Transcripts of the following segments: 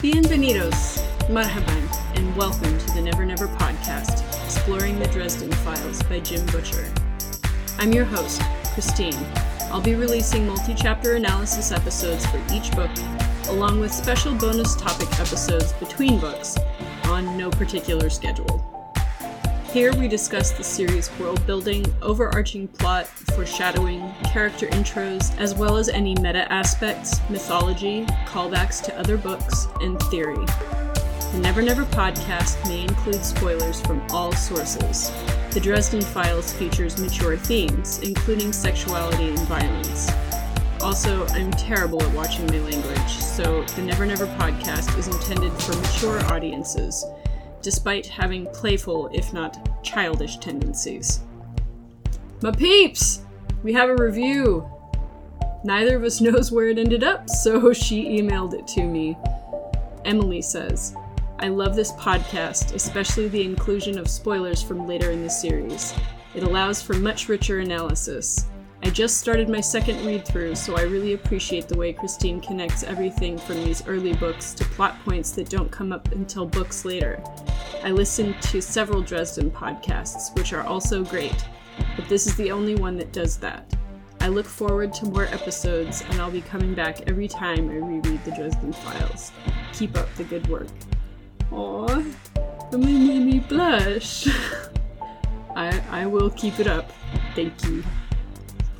Bienvenidos, marhaban, and welcome to the Never Never podcast, exploring the Dresden Files by Jim Butcher. I'm your host, Christine. I'll be releasing multi chapter analysis episodes for each book, along with special bonus topic episodes between books, on no particular schedule. Here we discuss the series' world building, overarching plot, foreshadowing, character intros, as well as any meta aspects, mythology, callbacks to other books, and theory. The Never Never podcast may include spoilers from all sources. The Dresden Files features mature themes, including sexuality and violence. Also, I'm terrible at watching my language, so the Never Never podcast is intended for mature audiences despite having playful, if not childish, tendencies. My peeps! We have a review! Neither of us knows where it ended up, so she emailed it to me. Emily says, I love this podcast, especially the inclusion of spoilers from later in the series. It allows for much richer analysis. I just started my second read through, so I really appreciate the way Christine connects everything from these early books to plot points that don't come up until books later. I listened to several Dresden podcasts, which are also great, but this is the only one that does that. I look forward to more episodes, and I'll be coming back every time I reread the Dresden Files. Keep up the good work. Aw, it made me blush. I, I will keep it up. Thank you.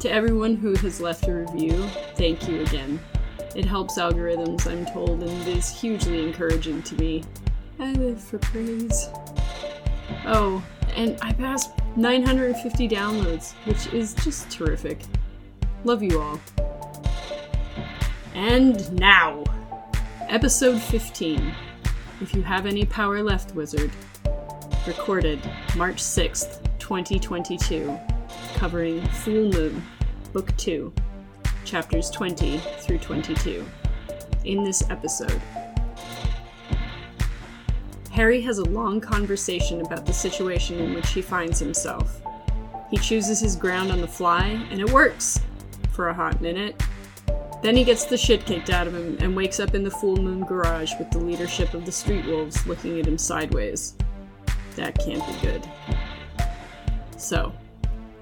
To everyone who has left a review, thank you again. It helps algorithms, I'm told, and is hugely encouraging to me. I live for praise. Oh, and I passed 950 downloads, which is just terrific. Love you all. And now, episode 15. If you have any power left, wizard. Recorded March 6th, 2022 covering Fool Moon, Book 2, chapters 20 through 22. In this episode, Harry has a long conversation about the situation in which he finds himself. He chooses his ground on the fly, and it works for a hot minute. Then he gets the shit kicked out of him and wakes up in the Full Moon garage with the leadership of the Street Wolves looking at him sideways. That can't be good. So,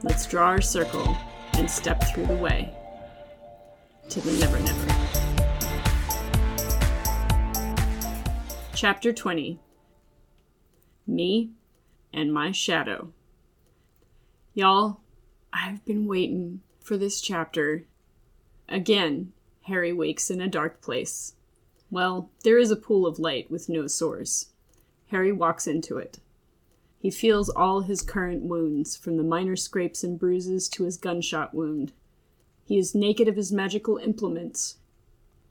Let's draw our circle and step through the way to the Never Never. Chapter 20 Me and My Shadow. Y'all, I've been waiting for this chapter. Again, Harry wakes in a dark place. Well, there is a pool of light with no source. Harry walks into it. He feels all his current wounds, from the minor scrapes and bruises to his gunshot wound. He is naked of his magical implements.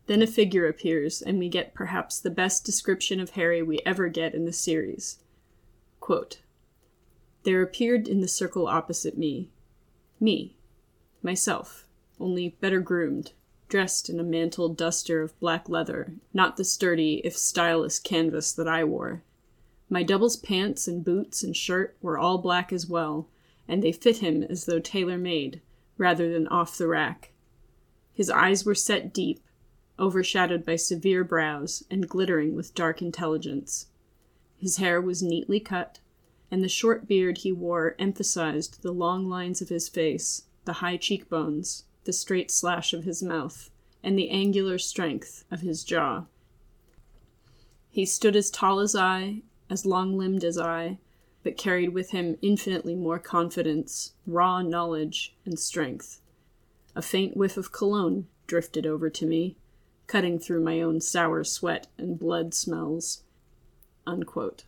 Then a figure appears, and we get perhaps the best description of Harry we ever get in the series. Quote, there appeared in the circle opposite me. Me. Myself. Only better groomed, dressed in a mantled duster of black leather, not the sturdy, if stylish, canvas that I wore. My double's pants and boots and shirt were all black as well, and they fit him as though tailor made, rather than off the rack. His eyes were set deep, overshadowed by severe brows and glittering with dark intelligence. His hair was neatly cut, and the short beard he wore emphasized the long lines of his face, the high cheekbones, the straight slash of his mouth, and the angular strength of his jaw. He stood as tall as I as long limbed as I, but carried with him infinitely more confidence, raw knowledge, and strength. A faint whiff of cologne drifted over to me, cutting through my own sour sweat and blood smells. Unquote.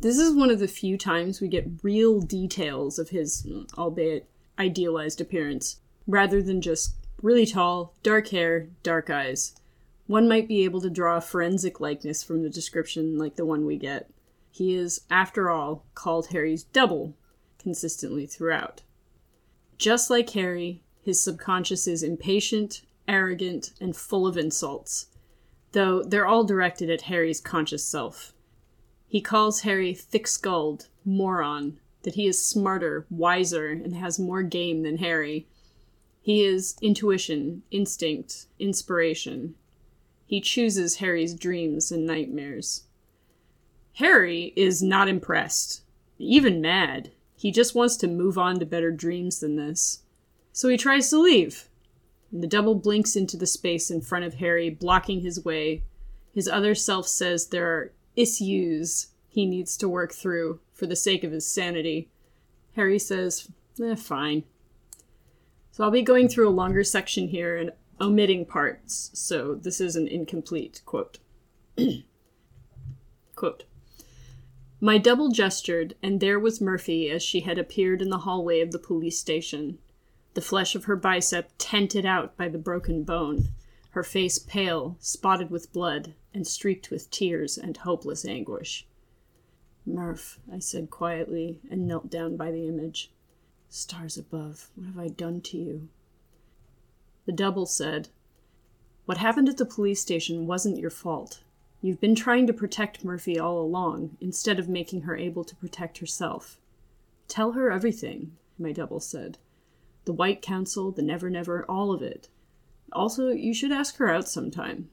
This is one of the few times we get real details of his, albeit idealized appearance, rather than just really tall, dark hair, dark eyes. One might be able to draw a forensic likeness from the description like the one we get. He is, after all, called Harry's double consistently throughout. Just like Harry, his subconscious is impatient, arrogant, and full of insults, though they're all directed at Harry's conscious self. He calls Harry thick skulled, moron, that he is smarter, wiser, and has more game than Harry. He is intuition, instinct, inspiration, He chooses Harry's dreams and nightmares. Harry is not impressed, even mad. He just wants to move on to better dreams than this. So he tries to leave. And the double blinks into the space in front of Harry, blocking his way. His other self says there are issues he needs to work through for the sake of his sanity. Harry says, eh, fine. So I'll be going through a longer section here and omitting parts, so this is an incomplete quote. quote. My double gestured, and there was Murphy as she had appeared in the hallway of the police station, the flesh of her bicep tented out by the broken bone, her face pale, spotted with blood, and streaked with tears and hopeless anguish. Murph, I said quietly, and knelt down by the image. Stars above, what have I done to you? The double said, What happened at the police station wasn't your fault. You've been trying to protect Murphy all along, instead of making her able to protect herself. Tell her everything, my double said. The White Council, the Never Never, all of it. Also, you should ask her out sometime.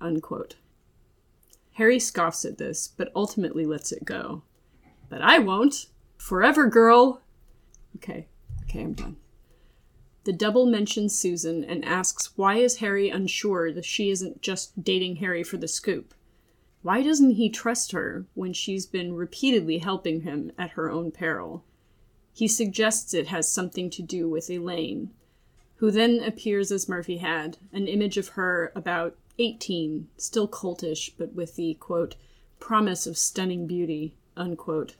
Unquote. Harry scoffs at this, but ultimately lets it go. But I won't! Forever, girl! Okay, okay, I'm done. The double mentions Susan and asks why is Harry unsure that she isn't just dating Harry for the scoop? Why doesn't he trust her when she's been repeatedly helping him at her own peril? He suggests it has something to do with Elaine, who then appears as Murphy had, an image of her about 18, still coltish, but with the, quote, promise of stunning beauty, unquote.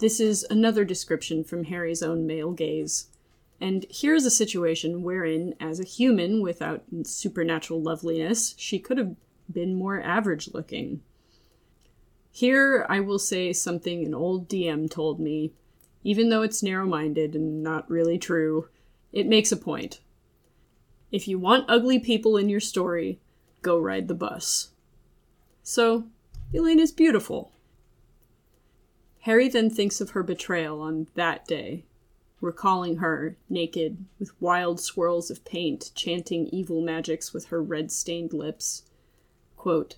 This is another description from Harry's own male gaze. And here's a situation wherein, as a human without supernatural loveliness, she could have been more average looking. Here, I will say something an old DM told me. Even though it's narrow minded and not really true, it makes a point. If you want ugly people in your story, go ride the bus. So, Elaine is beautiful. Harry then thinks of her betrayal on that day, recalling her, naked, with wild swirls of paint, chanting evil magics with her red stained lips. Quote,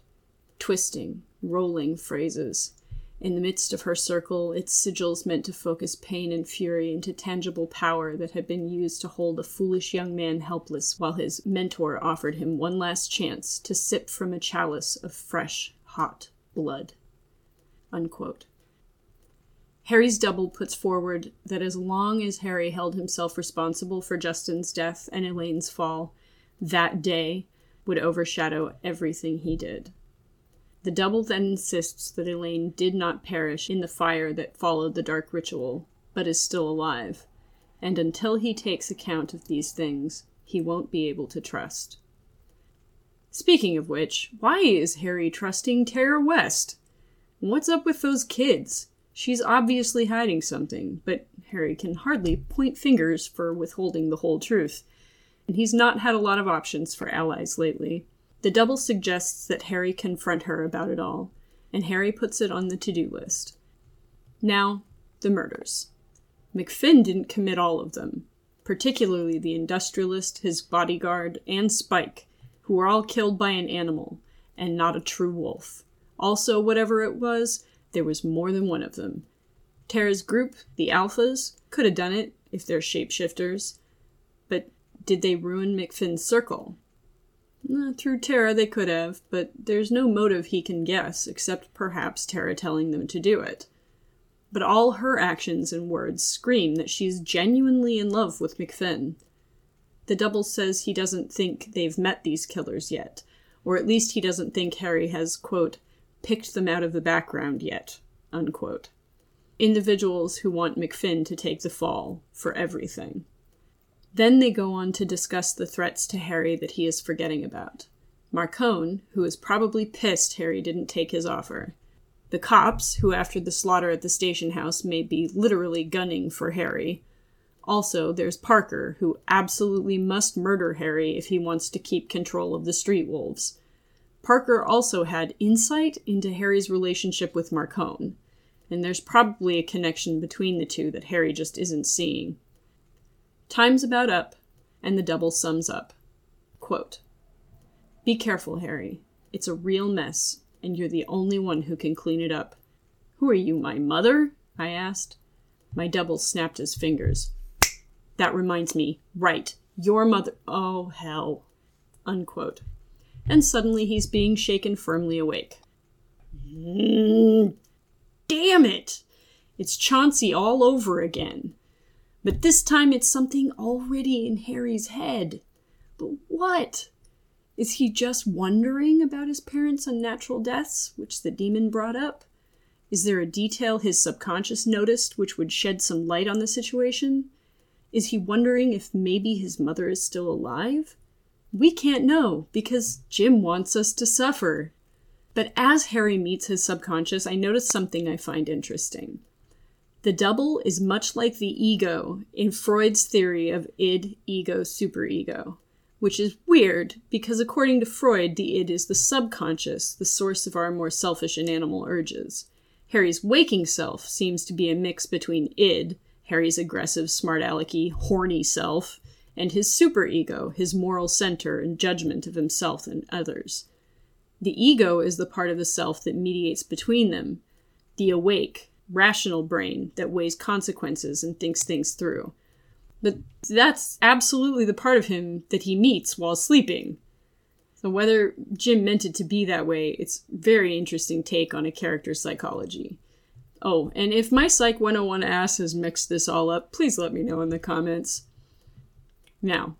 twisting, rolling phrases, in the midst of her circle, its sigils meant to focus pain and fury into tangible power that had been used to hold a foolish young man helpless while his mentor offered him one last chance to sip from a chalice of fresh, hot blood. Unquote. Harry's double puts forward that as long as Harry held himself responsible for Justin's death and Elaine's fall, that day would overshadow everything he did. The double then insists that Elaine did not perish in the fire that followed the dark ritual, but is still alive, and until he takes account of these things, he won't be able to trust. Speaking of which, why is Harry trusting Tara West? What's up with those kids? She's obviously hiding something, but Harry can hardly point fingers for withholding the whole truth, and he's not had a lot of options for allies lately. The double suggests that Harry confront her about it all, and Harry puts it on the to do list. Now, the murders. MacFinn didn't commit all of them, particularly the industrialist, his bodyguard, and Spike, who were all killed by an animal, and not a true wolf. Also, whatever it was, there was more than one of them. Tara's group, the Alphas, could have done it if they're shapeshifters. But did they ruin MacFinn's circle? Uh, through Tara, they could have, but there's no motive he can guess, except perhaps Terra telling them to do it. But all her actions and words scream that she's genuinely in love with MacFinn. The double says he doesn't think they've met these killers yet, or at least he doesn't think Harry has, quote, picked them out of the background yet, unquote. Individuals who want MacFinn to take the fall for everything. Then they go on to discuss the threats to Harry that he is forgetting about. Marcone, who is probably pissed Harry didn't take his offer. The cops, who after the slaughter at the station house may be literally gunning for Harry. Also, there's Parker, who absolutely must murder Harry if he wants to keep control of the street wolves. Parker also had insight into Harry's relationship with Marcone, and there's probably a connection between the two that Harry just isn't seeing. Time's about up, and the double sums up. Quote, Be careful, Harry. It's a real mess, and you're the only one who can clean it up. Who are you, my mother? I asked. My double snapped his fingers. That reminds me. Right. Your mother. Oh, hell. Unquote. And suddenly he's being shaken firmly awake. Mm, damn it! It's Chauncey all over again. But this time it's something already in Harry's head. But what? Is he just wondering about his parents' unnatural deaths, which the demon brought up? Is there a detail his subconscious noticed which would shed some light on the situation? Is he wondering if maybe his mother is still alive? We can't know because Jim wants us to suffer. But as Harry meets his subconscious, I notice something I find interesting. The double is much like the ego in Freud's theory of id, ego, superego, which is weird because according to Freud, the id is the subconscious, the source of our more selfish and animal urges. Harry's waking self seems to be a mix between id, Harry's aggressive, smart alecky, horny self, and his superego, his moral center and judgment of himself and others. The ego is the part of the self that mediates between them, the awake, rational brain that weighs consequences and thinks things through. But that's absolutely the part of him that he meets while sleeping. So whether Jim meant it to be that way, it's very interesting take on a character's psychology. Oh, and if my Psych 101 ass has mixed this all up, please let me know in the comments. Now,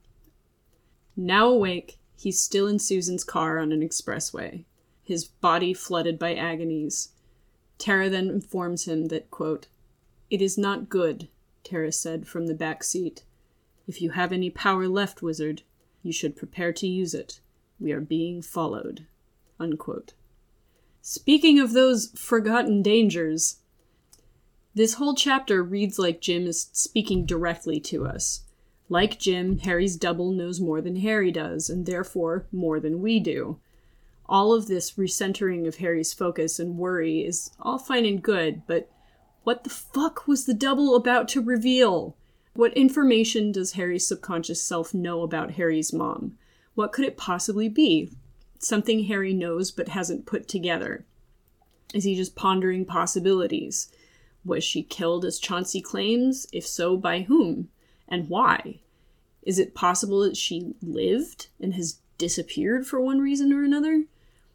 now awake, he's still in Susan's car on an expressway, his body flooded by agonies. Tara then informs him that, quote, It is not good, Tara said from the back seat. If you have any power left, wizard, you should prepare to use it. We are being followed. Unquote. Speaking of those forgotten dangers, this whole chapter reads like Jim is speaking directly to us. Like Jim, Harry's double knows more than Harry does, and therefore more than we do. All of this recentering of Harry's focus and worry is all fine and good, but what the fuck was the double about to reveal? What information does Harry's subconscious self know about Harry's mom? What could it possibly be? Something Harry knows but hasn't put together. Is he just pondering possibilities? Was she killed as Chauncey claims? If so, by whom? And why? Is it possible that she lived and has disappeared for one reason or another?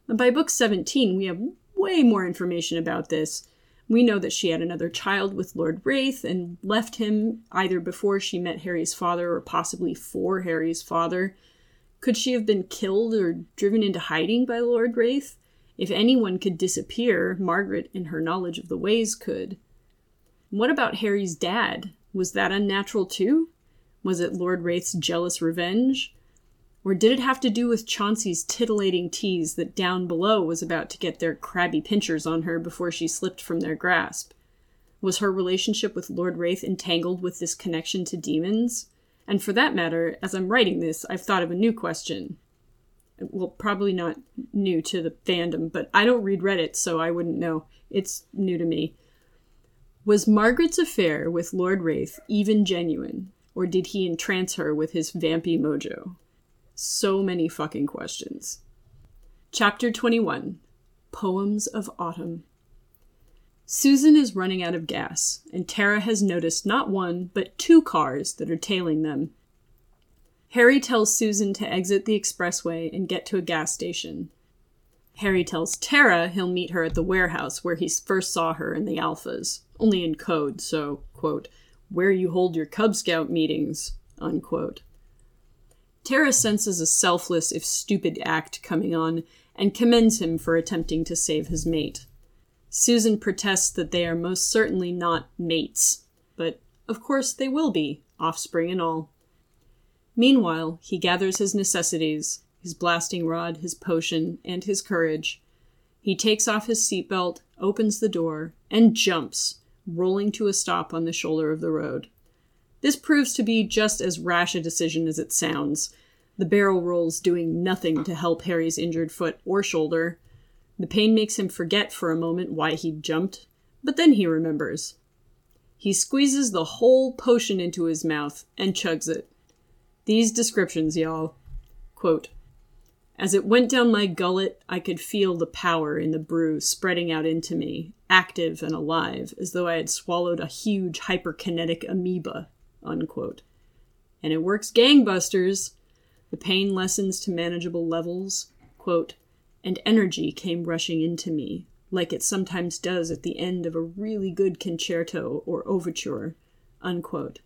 By book 17, we have way more information about this. We know that she had another child with Lord Raith and left him either before she met Harry's father or possibly for Harry's father. Could she have been killed or driven into hiding by Lord Raith? If anyone could disappear, Margaret, in her knowledge of the ways, could. What about Harry's dad? Was that unnatural too? Was it Lord Raith's jealous revenge? Or did it have to do with Chauncey's titillating tease that down below was about to get their crabby pinchers on her before she slipped from their grasp? Was her relationship with Lord Raith entangled with this connection to demons? And for that matter, as I'm writing this, I've thought of a new question. Well, probably not new to the fandom, but I don't read Reddit, so I wouldn't know. It's new to me. Was Margaret's affair with Lord Raith even genuine, or did he entrance her with his vampy mojo? So many fucking questions. Chapter 21 Poems of Autumn. Susan is running out of gas, and Tara has noticed not one, but two cars that are tailing them. Harry tells Susan to exit the expressway and get to a gas station. Harry tells Tara he'll meet her at the warehouse where he first saw her in the Alphas, only in code, so, quote, where you hold your Cub Scout meetings, unquote. Tara senses a selfless, if stupid, act coming on and commends him for attempting to save his mate. Susan protests that they are most certainly not mates, but of course they will be, offspring and all. Meanwhile, he gathers his necessities his blasting rod, his potion, and his courage. He takes off his seatbelt, opens the door, and jumps, rolling to a stop on the shoulder of the road. This proves to be just as rash a decision as it sounds. The barrel rolls doing nothing to help Harry's injured foot or shoulder, the pain makes him forget for a moment why he'd jumped, but then he remembers. He squeezes the whole potion into his mouth and chugs it. These descriptions, y'all. Quote, As it went down my gullet, I could feel the power in the brew spreading out into me, active and alive, as though I had swallowed a huge hyperkinetic amoeba. Unquote. And it works gangbusters. The pain lessens to manageable levels. Quote, and energy came rushing into me, like it sometimes does at the end of a really good concerto or overture. Unquote.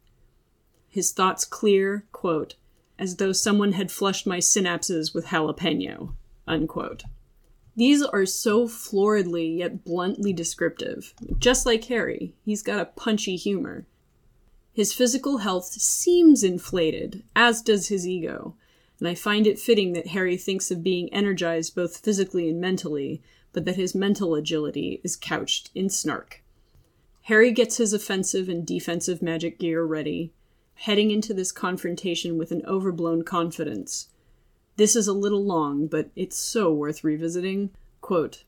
His thoughts clear, quote, as though someone had flushed my synapses with jalapeno. Unquote. These are so floridly yet bluntly descriptive. Just like Harry, he's got a punchy humor. His physical health seems inflated, as does his ego, and I find it fitting that Harry thinks of being energized both physically and mentally, but that his mental agility is couched in snark. Harry gets his offensive and defensive magic gear ready, heading into this confrontation with an overblown confidence. This is a little long, but it's so worth revisiting. Quote,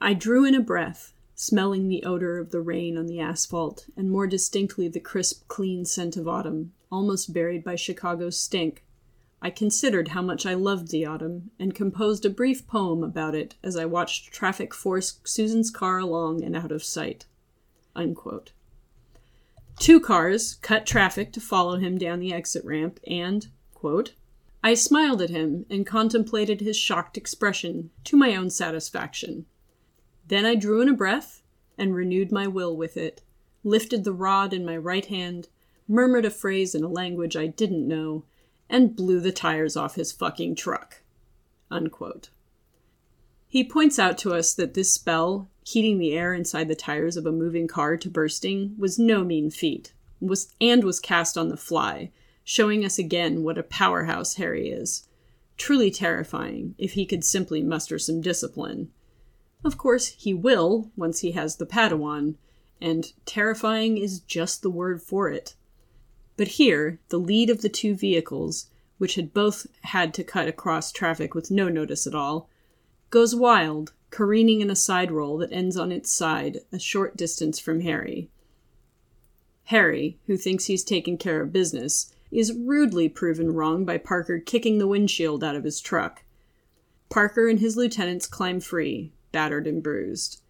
I drew in a breath, smelling the odor of the rain on the asphalt, and more distinctly the crisp, clean scent of autumn, almost buried by Chicago's stink. I considered how much I loved the autumn, and composed a brief poem about it as I watched traffic force Susan's car along and out of sight. Unquote. Two cars cut traffic to follow him down the exit ramp, and, quote, I smiled at him and contemplated his shocked expression to my own satisfaction. Then I drew in a breath and renewed my will with it, lifted the rod in my right hand, murmured a phrase in a language I didn't know, and blew the tires off his fucking truck. Unquote. He points out to us that this spell, heating the air inside the tires of a moving car to bursting, was no mean feat, was and was cast on the fly, showing us again what a powerhouse Harry is. Truly terrifying if he could simply muster some discipline. Of course, he will once he has the Padawan, and terrifying is just the word for it. But here, the lead of the two vehicles, which had both had to cut across traffic with no notice at all, goes wild, careening in a side roll that ends on its side a short distance from Harry. Harry, who thinks he's taken care of business, is rudely proven wrong by Parker kicking the windshield out of his truck. Parker and his lieutenants climb free, battered and bruised.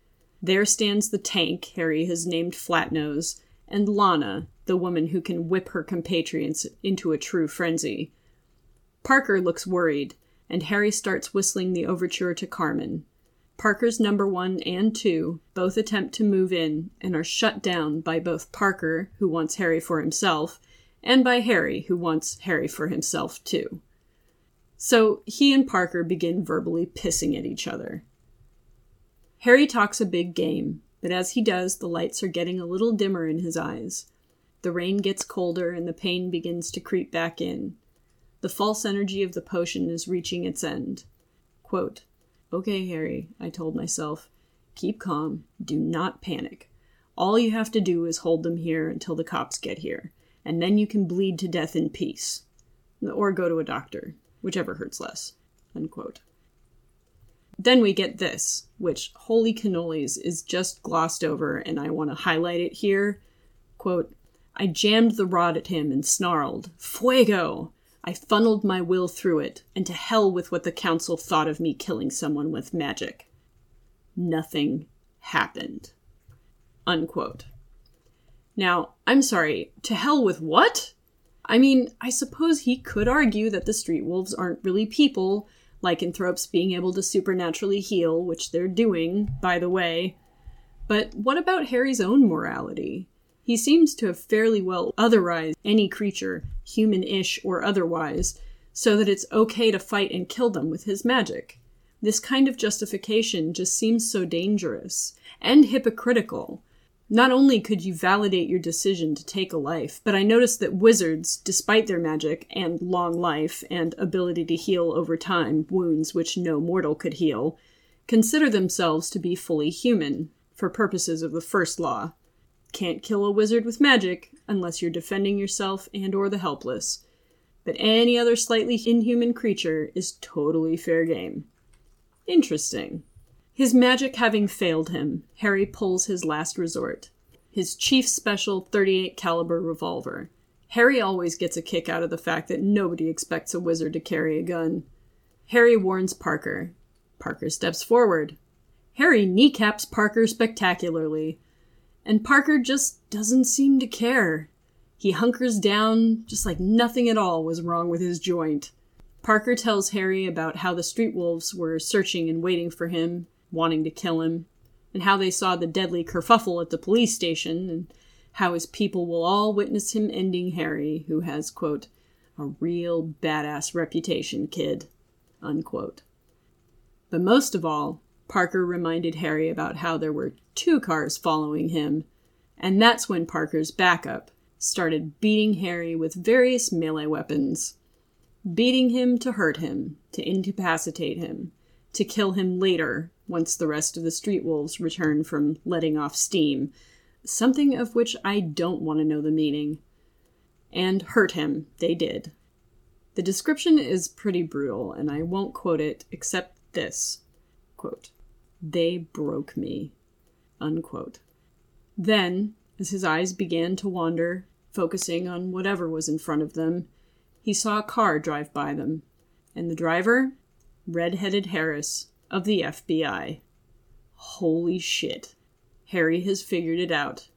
There stands the tank Harry has named Flatnose, and Lana, the woman who can whip her compatriots into a true frenzy. Parker looks worried, and Harry starts whistling the overture to Carmen. Parker's number one and two both attempt to move in and are shut down by both Parker, who wants Harry for himself, and by Harry, who wants Harry for himself too. So he and Parker begin verbally pissing at each other. Harry talks a big game, but as he does, the lights are getting a little dimmer in his eyes. The rain gets colder and the pain begins to creep back in. The false energy of the potion is reaching its end. Quote, okay, Harry, I told myself. Keep calm. Do not panic. All you have to do is hold them here until the cops get here, and then you can bleed to death in peace. Or go to a doctor, whichever hurts less. Unquote. Then we get this, which, holy cannolis, is just glossed over, and I want to highlight it here. Quote, I jammed the rod at him and snarled, Fuego! I funneled my will through it, and to hell with what the council thought of me killing someone with magic. Nothing happened. Unquote. Now, I'm sorry, to hell with what? I mean, I suppose he could argue that the street wolves aren't really people, lycanthropes being able to supernaturally heal, which they're doing, by the way. But what about Harry's own morality? He seems to have fairly well otherized any creature, human ish or otherwise, so that it's okay to fight and kill them with his magic. This kind of justification just seems so dangerous and hypocritical not only could you validate your decision to take a life, but I noticed that wizards, despite their magic and long life and ability to heal over time wounds which no mortal could heal, consider themselves to be fully human for purposes of the first law. Can't kill a wizard with magic unless you're defending yourself and or the helpless. But any other slightly inhuman creature is totally fair game. Interesting. His magic having failed him, Harry pulls his last resort. His chief special 38 caliber revolver. Harry always gets a kick out of the fact that nobody expects a wizard to carry a gun. Harry warns Parker. Parker steps forward. Harry kneecaps Parker spectacularly, and Parker just doesn't seem to care. He hunkers down just like nothing at all was wrong with his joint. Parker tells Harry about how the street wolves were searching and waiting for him, wanting to kill him, and how they saw the deadly kerfuffle at the police station, and how his people will all witness him ending Harry, who has, quote, a real badass reputation, kid, unquote. But most of all, Parker reminded Harry about how there were two cars following him, and that's when Parker's backup started beating Harry with various melee weapons. Beating him to hurt him, to incapacitate him, to kill him later once the rest of the street wolves return from letting off steam, something of which I don't want to know the meaning. And hurt him, they did. The description is pretty brutal, and I won't quote it except this quote, They broke me. Unquote. Then, as his eyes began to wander, focusing on whatever was in front of them, he saw a car drive by them, and the driver, red headed Harris of the FBI. Holy shit. Harry has figured it out.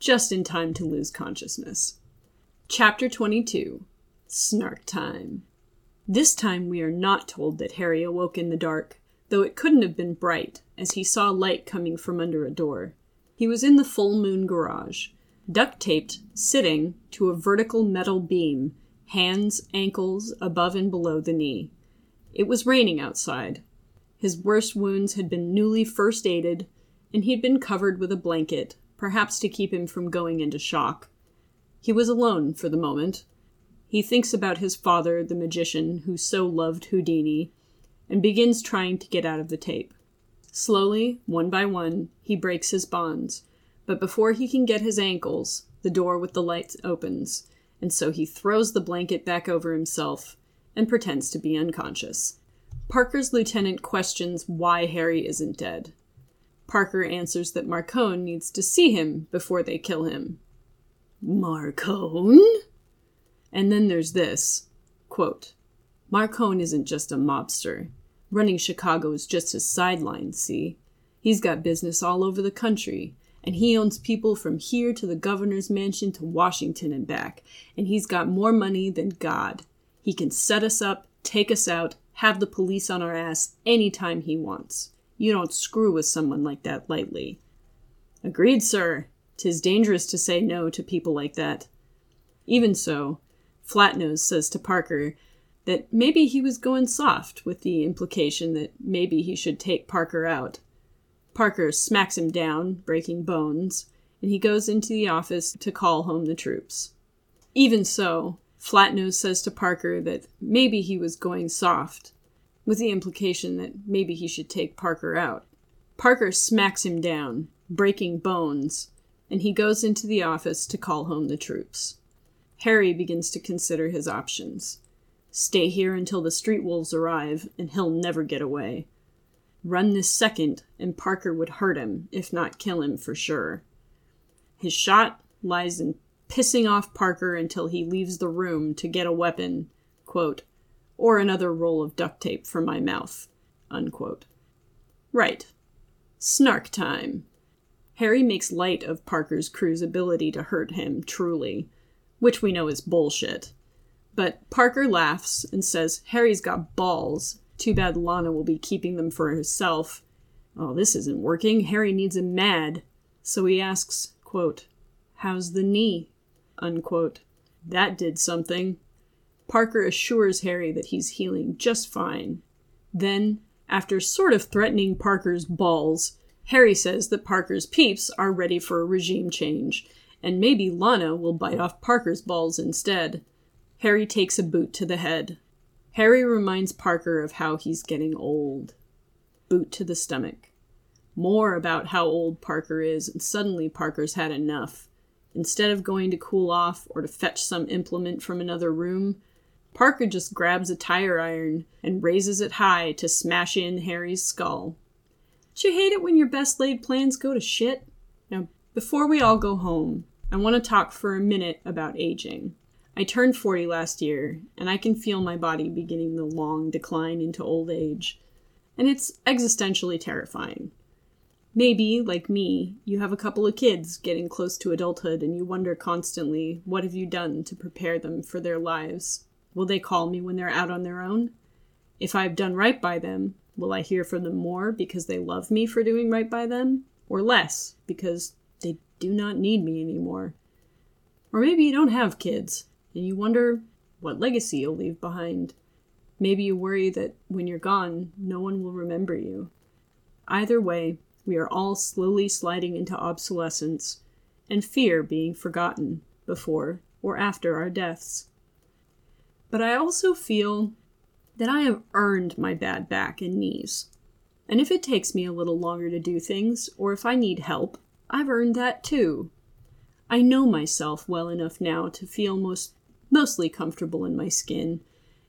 Just in time to lose consciousness. Chapter 22 Snark Time. This time we are not told that Harry awoke in the dark, though it couldn't have been bright, as he saw light coming from under a door. He was in the full moon garage, duct taped, sitting to a vertical metal beam, hands, ankles, above and below the knee. It was raining outside. His worst wounds had been newly first aided, and he'd been covered with a blanket, perhaps to keep him from going into shock. He was alone for the moment. He thinks about his father, the magician who so loved Houdini, and begins trying to get out of the tape. Slowly, one by one, he breaks his bonds, but before he can get his ankles, the door with the light opens, and so he throws the blanket back over himself and pretends to be unconscious. Parker's lieutenant questions why Harry isn't dead. Parker answers that Marcone needs to see him before they kill him. Marcone? And then there's this quote, Marcone isn't just a mobster. Running Chicago is just his sideline, see? He's got business all over the country, and he owns people from here to the governor's mansion to Washington and back, and he's got more money than God. He can set us up, take us out, have the police on our ass anytime he wants. You don't screw with someone like that lightly. Agreed, sir. Tis dangerous to say no to people like that. Even so, Flatnose says to Parker that maybe he was going soft, with the implication that maybe he should take Parker out. Parker smacks him down, breaking bones, and he goes into the office to call home the troops. Even so, Flatnose says to Parker that maybe he was going soft, with the implication that maybe he should take Parker out. Parker smacks him down, breaking bones, and he goes into the office to call home the troops. Harry begins to consider his options. Stay here until the street wolves arrive, and he'll never get away. Run this second, and Parker would hurt him, if not kill him for sure. His shot lies in pissing off Parker until he leaves the room to get a weapon, quote, or another roll of duct tape for my mouth, unquote. Right. Snark time. Harry makes light of Parker's crew's ability to hurt him, truly, which we know is bullshit. But Parker laughs and says Harry's got balls. Too bad Lana will be keeping them for herself. Oh, this isn't working. Harry needs him mad. So he asks, quote, How's the knee? Unquote. That did something. Parker assures Harry that he's healing just fine. Then, after sort of threatening Parker's balls, Harry says that Parker's peeps are ready for a regime change, and maybe Lana will bite off Parker's balls instead. Harry takes a boot to the head. Harry reminds Parker of how he's getting old. Boot to the stomach. More about how old Parker is, and suddenly Parker's had enough. Instead of going to cool off or to fetch some implement from another room, Parker just grabs a tire iron and raises it high to smash in Harry's skull. Do you hate it when your best laid plans go to shit? Now, before we all go home, I want to talk for a minute about aging. I turned 40 last year, and I can feel my body beginning the long decline into old age, and it's existentially terrifying. Maybe, like me, you have a couple of kids getting close to adulthood and you wonder constantly, what have you done to prepare them for their lives? Will they call me when they're out on their own? If I've done right by them, will I hear from them more because they love me for doing right by them? Or less because they do not need me anymore? Or maybe you don't have kids and you wonder what legacy you'll leave behind. Maybe you worry that when you're gone, no one will remember you. Either way, we are all slowly sliding into obsolescence and fear being forgotten before or after our deaths. But I also feel that I have earned my bad back and knees. And if it takes me a little longer to do things, or if I need help, I've earned that too. I know myself well enough now to feel most mostly comfortable in my skin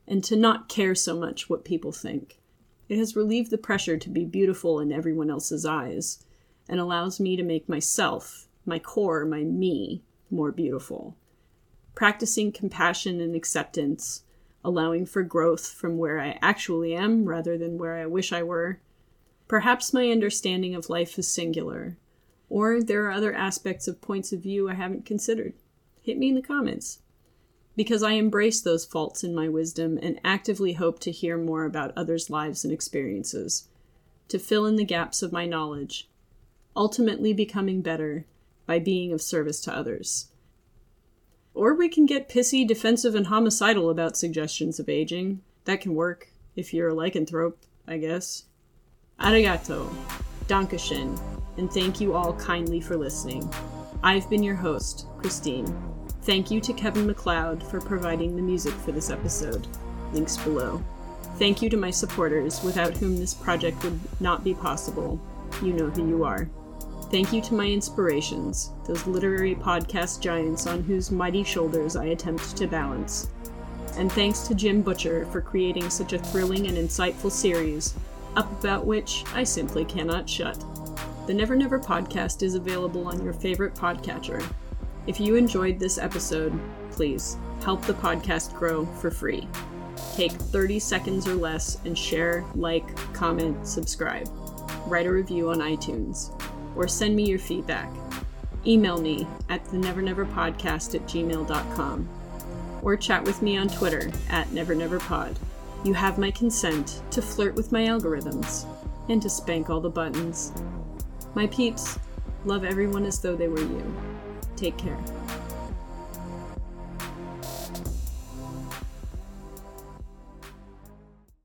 and to not care so much what people think. It has relieved the pressure to be beautiful in everyone else's eyes and allows me to make myself, my core, my me, more beautiful. Practicing compassion and acceptance, allowing for growth from where I actually am rather than where I wish I were. Perhaps my understanding of life is singular, or there are other aspects of points of view I haven't considered. Hit me in the comments because I embrace those faults in my wisdom and actively hope to hear more about others' lives and experiences, to fill in the gaps of my knowledge, ultimately becoming better by being of service to others. Or we can get pissy, defensive, and homicidal about suggestions of aging. That can work if you're a lycanthrope, I guess. Arigato, Dankeschön, and thank you all kindly for listening. I've been your host, Christine. Thank you to Kevin MacLeod for providing the music for this episode. Links below. Thank you to my supporters, without whom this project would not be possible. You know who you are. Thank you to my inspirations, those literary podcast giants on whose mighty shoulders I attempt to balance. And thanks to Jim Butcher for creating such a thrilling and insightful series, up about which I simply cannot shut. The Never Never podcast is available on your favorite podcatcher, if you enjoyed this episode, please help the podcast grow for free. Take 30 seconds or less and share, like, comment, subscribe. Write a review on iTunes. Or send me your feedback. Email me at the at gmail.com. Or chat with me on Twitter at never never pod. You have my consent to flirt with my algorithms and to spank all the buttons. My peeps, love everyone as though they were you. Take care.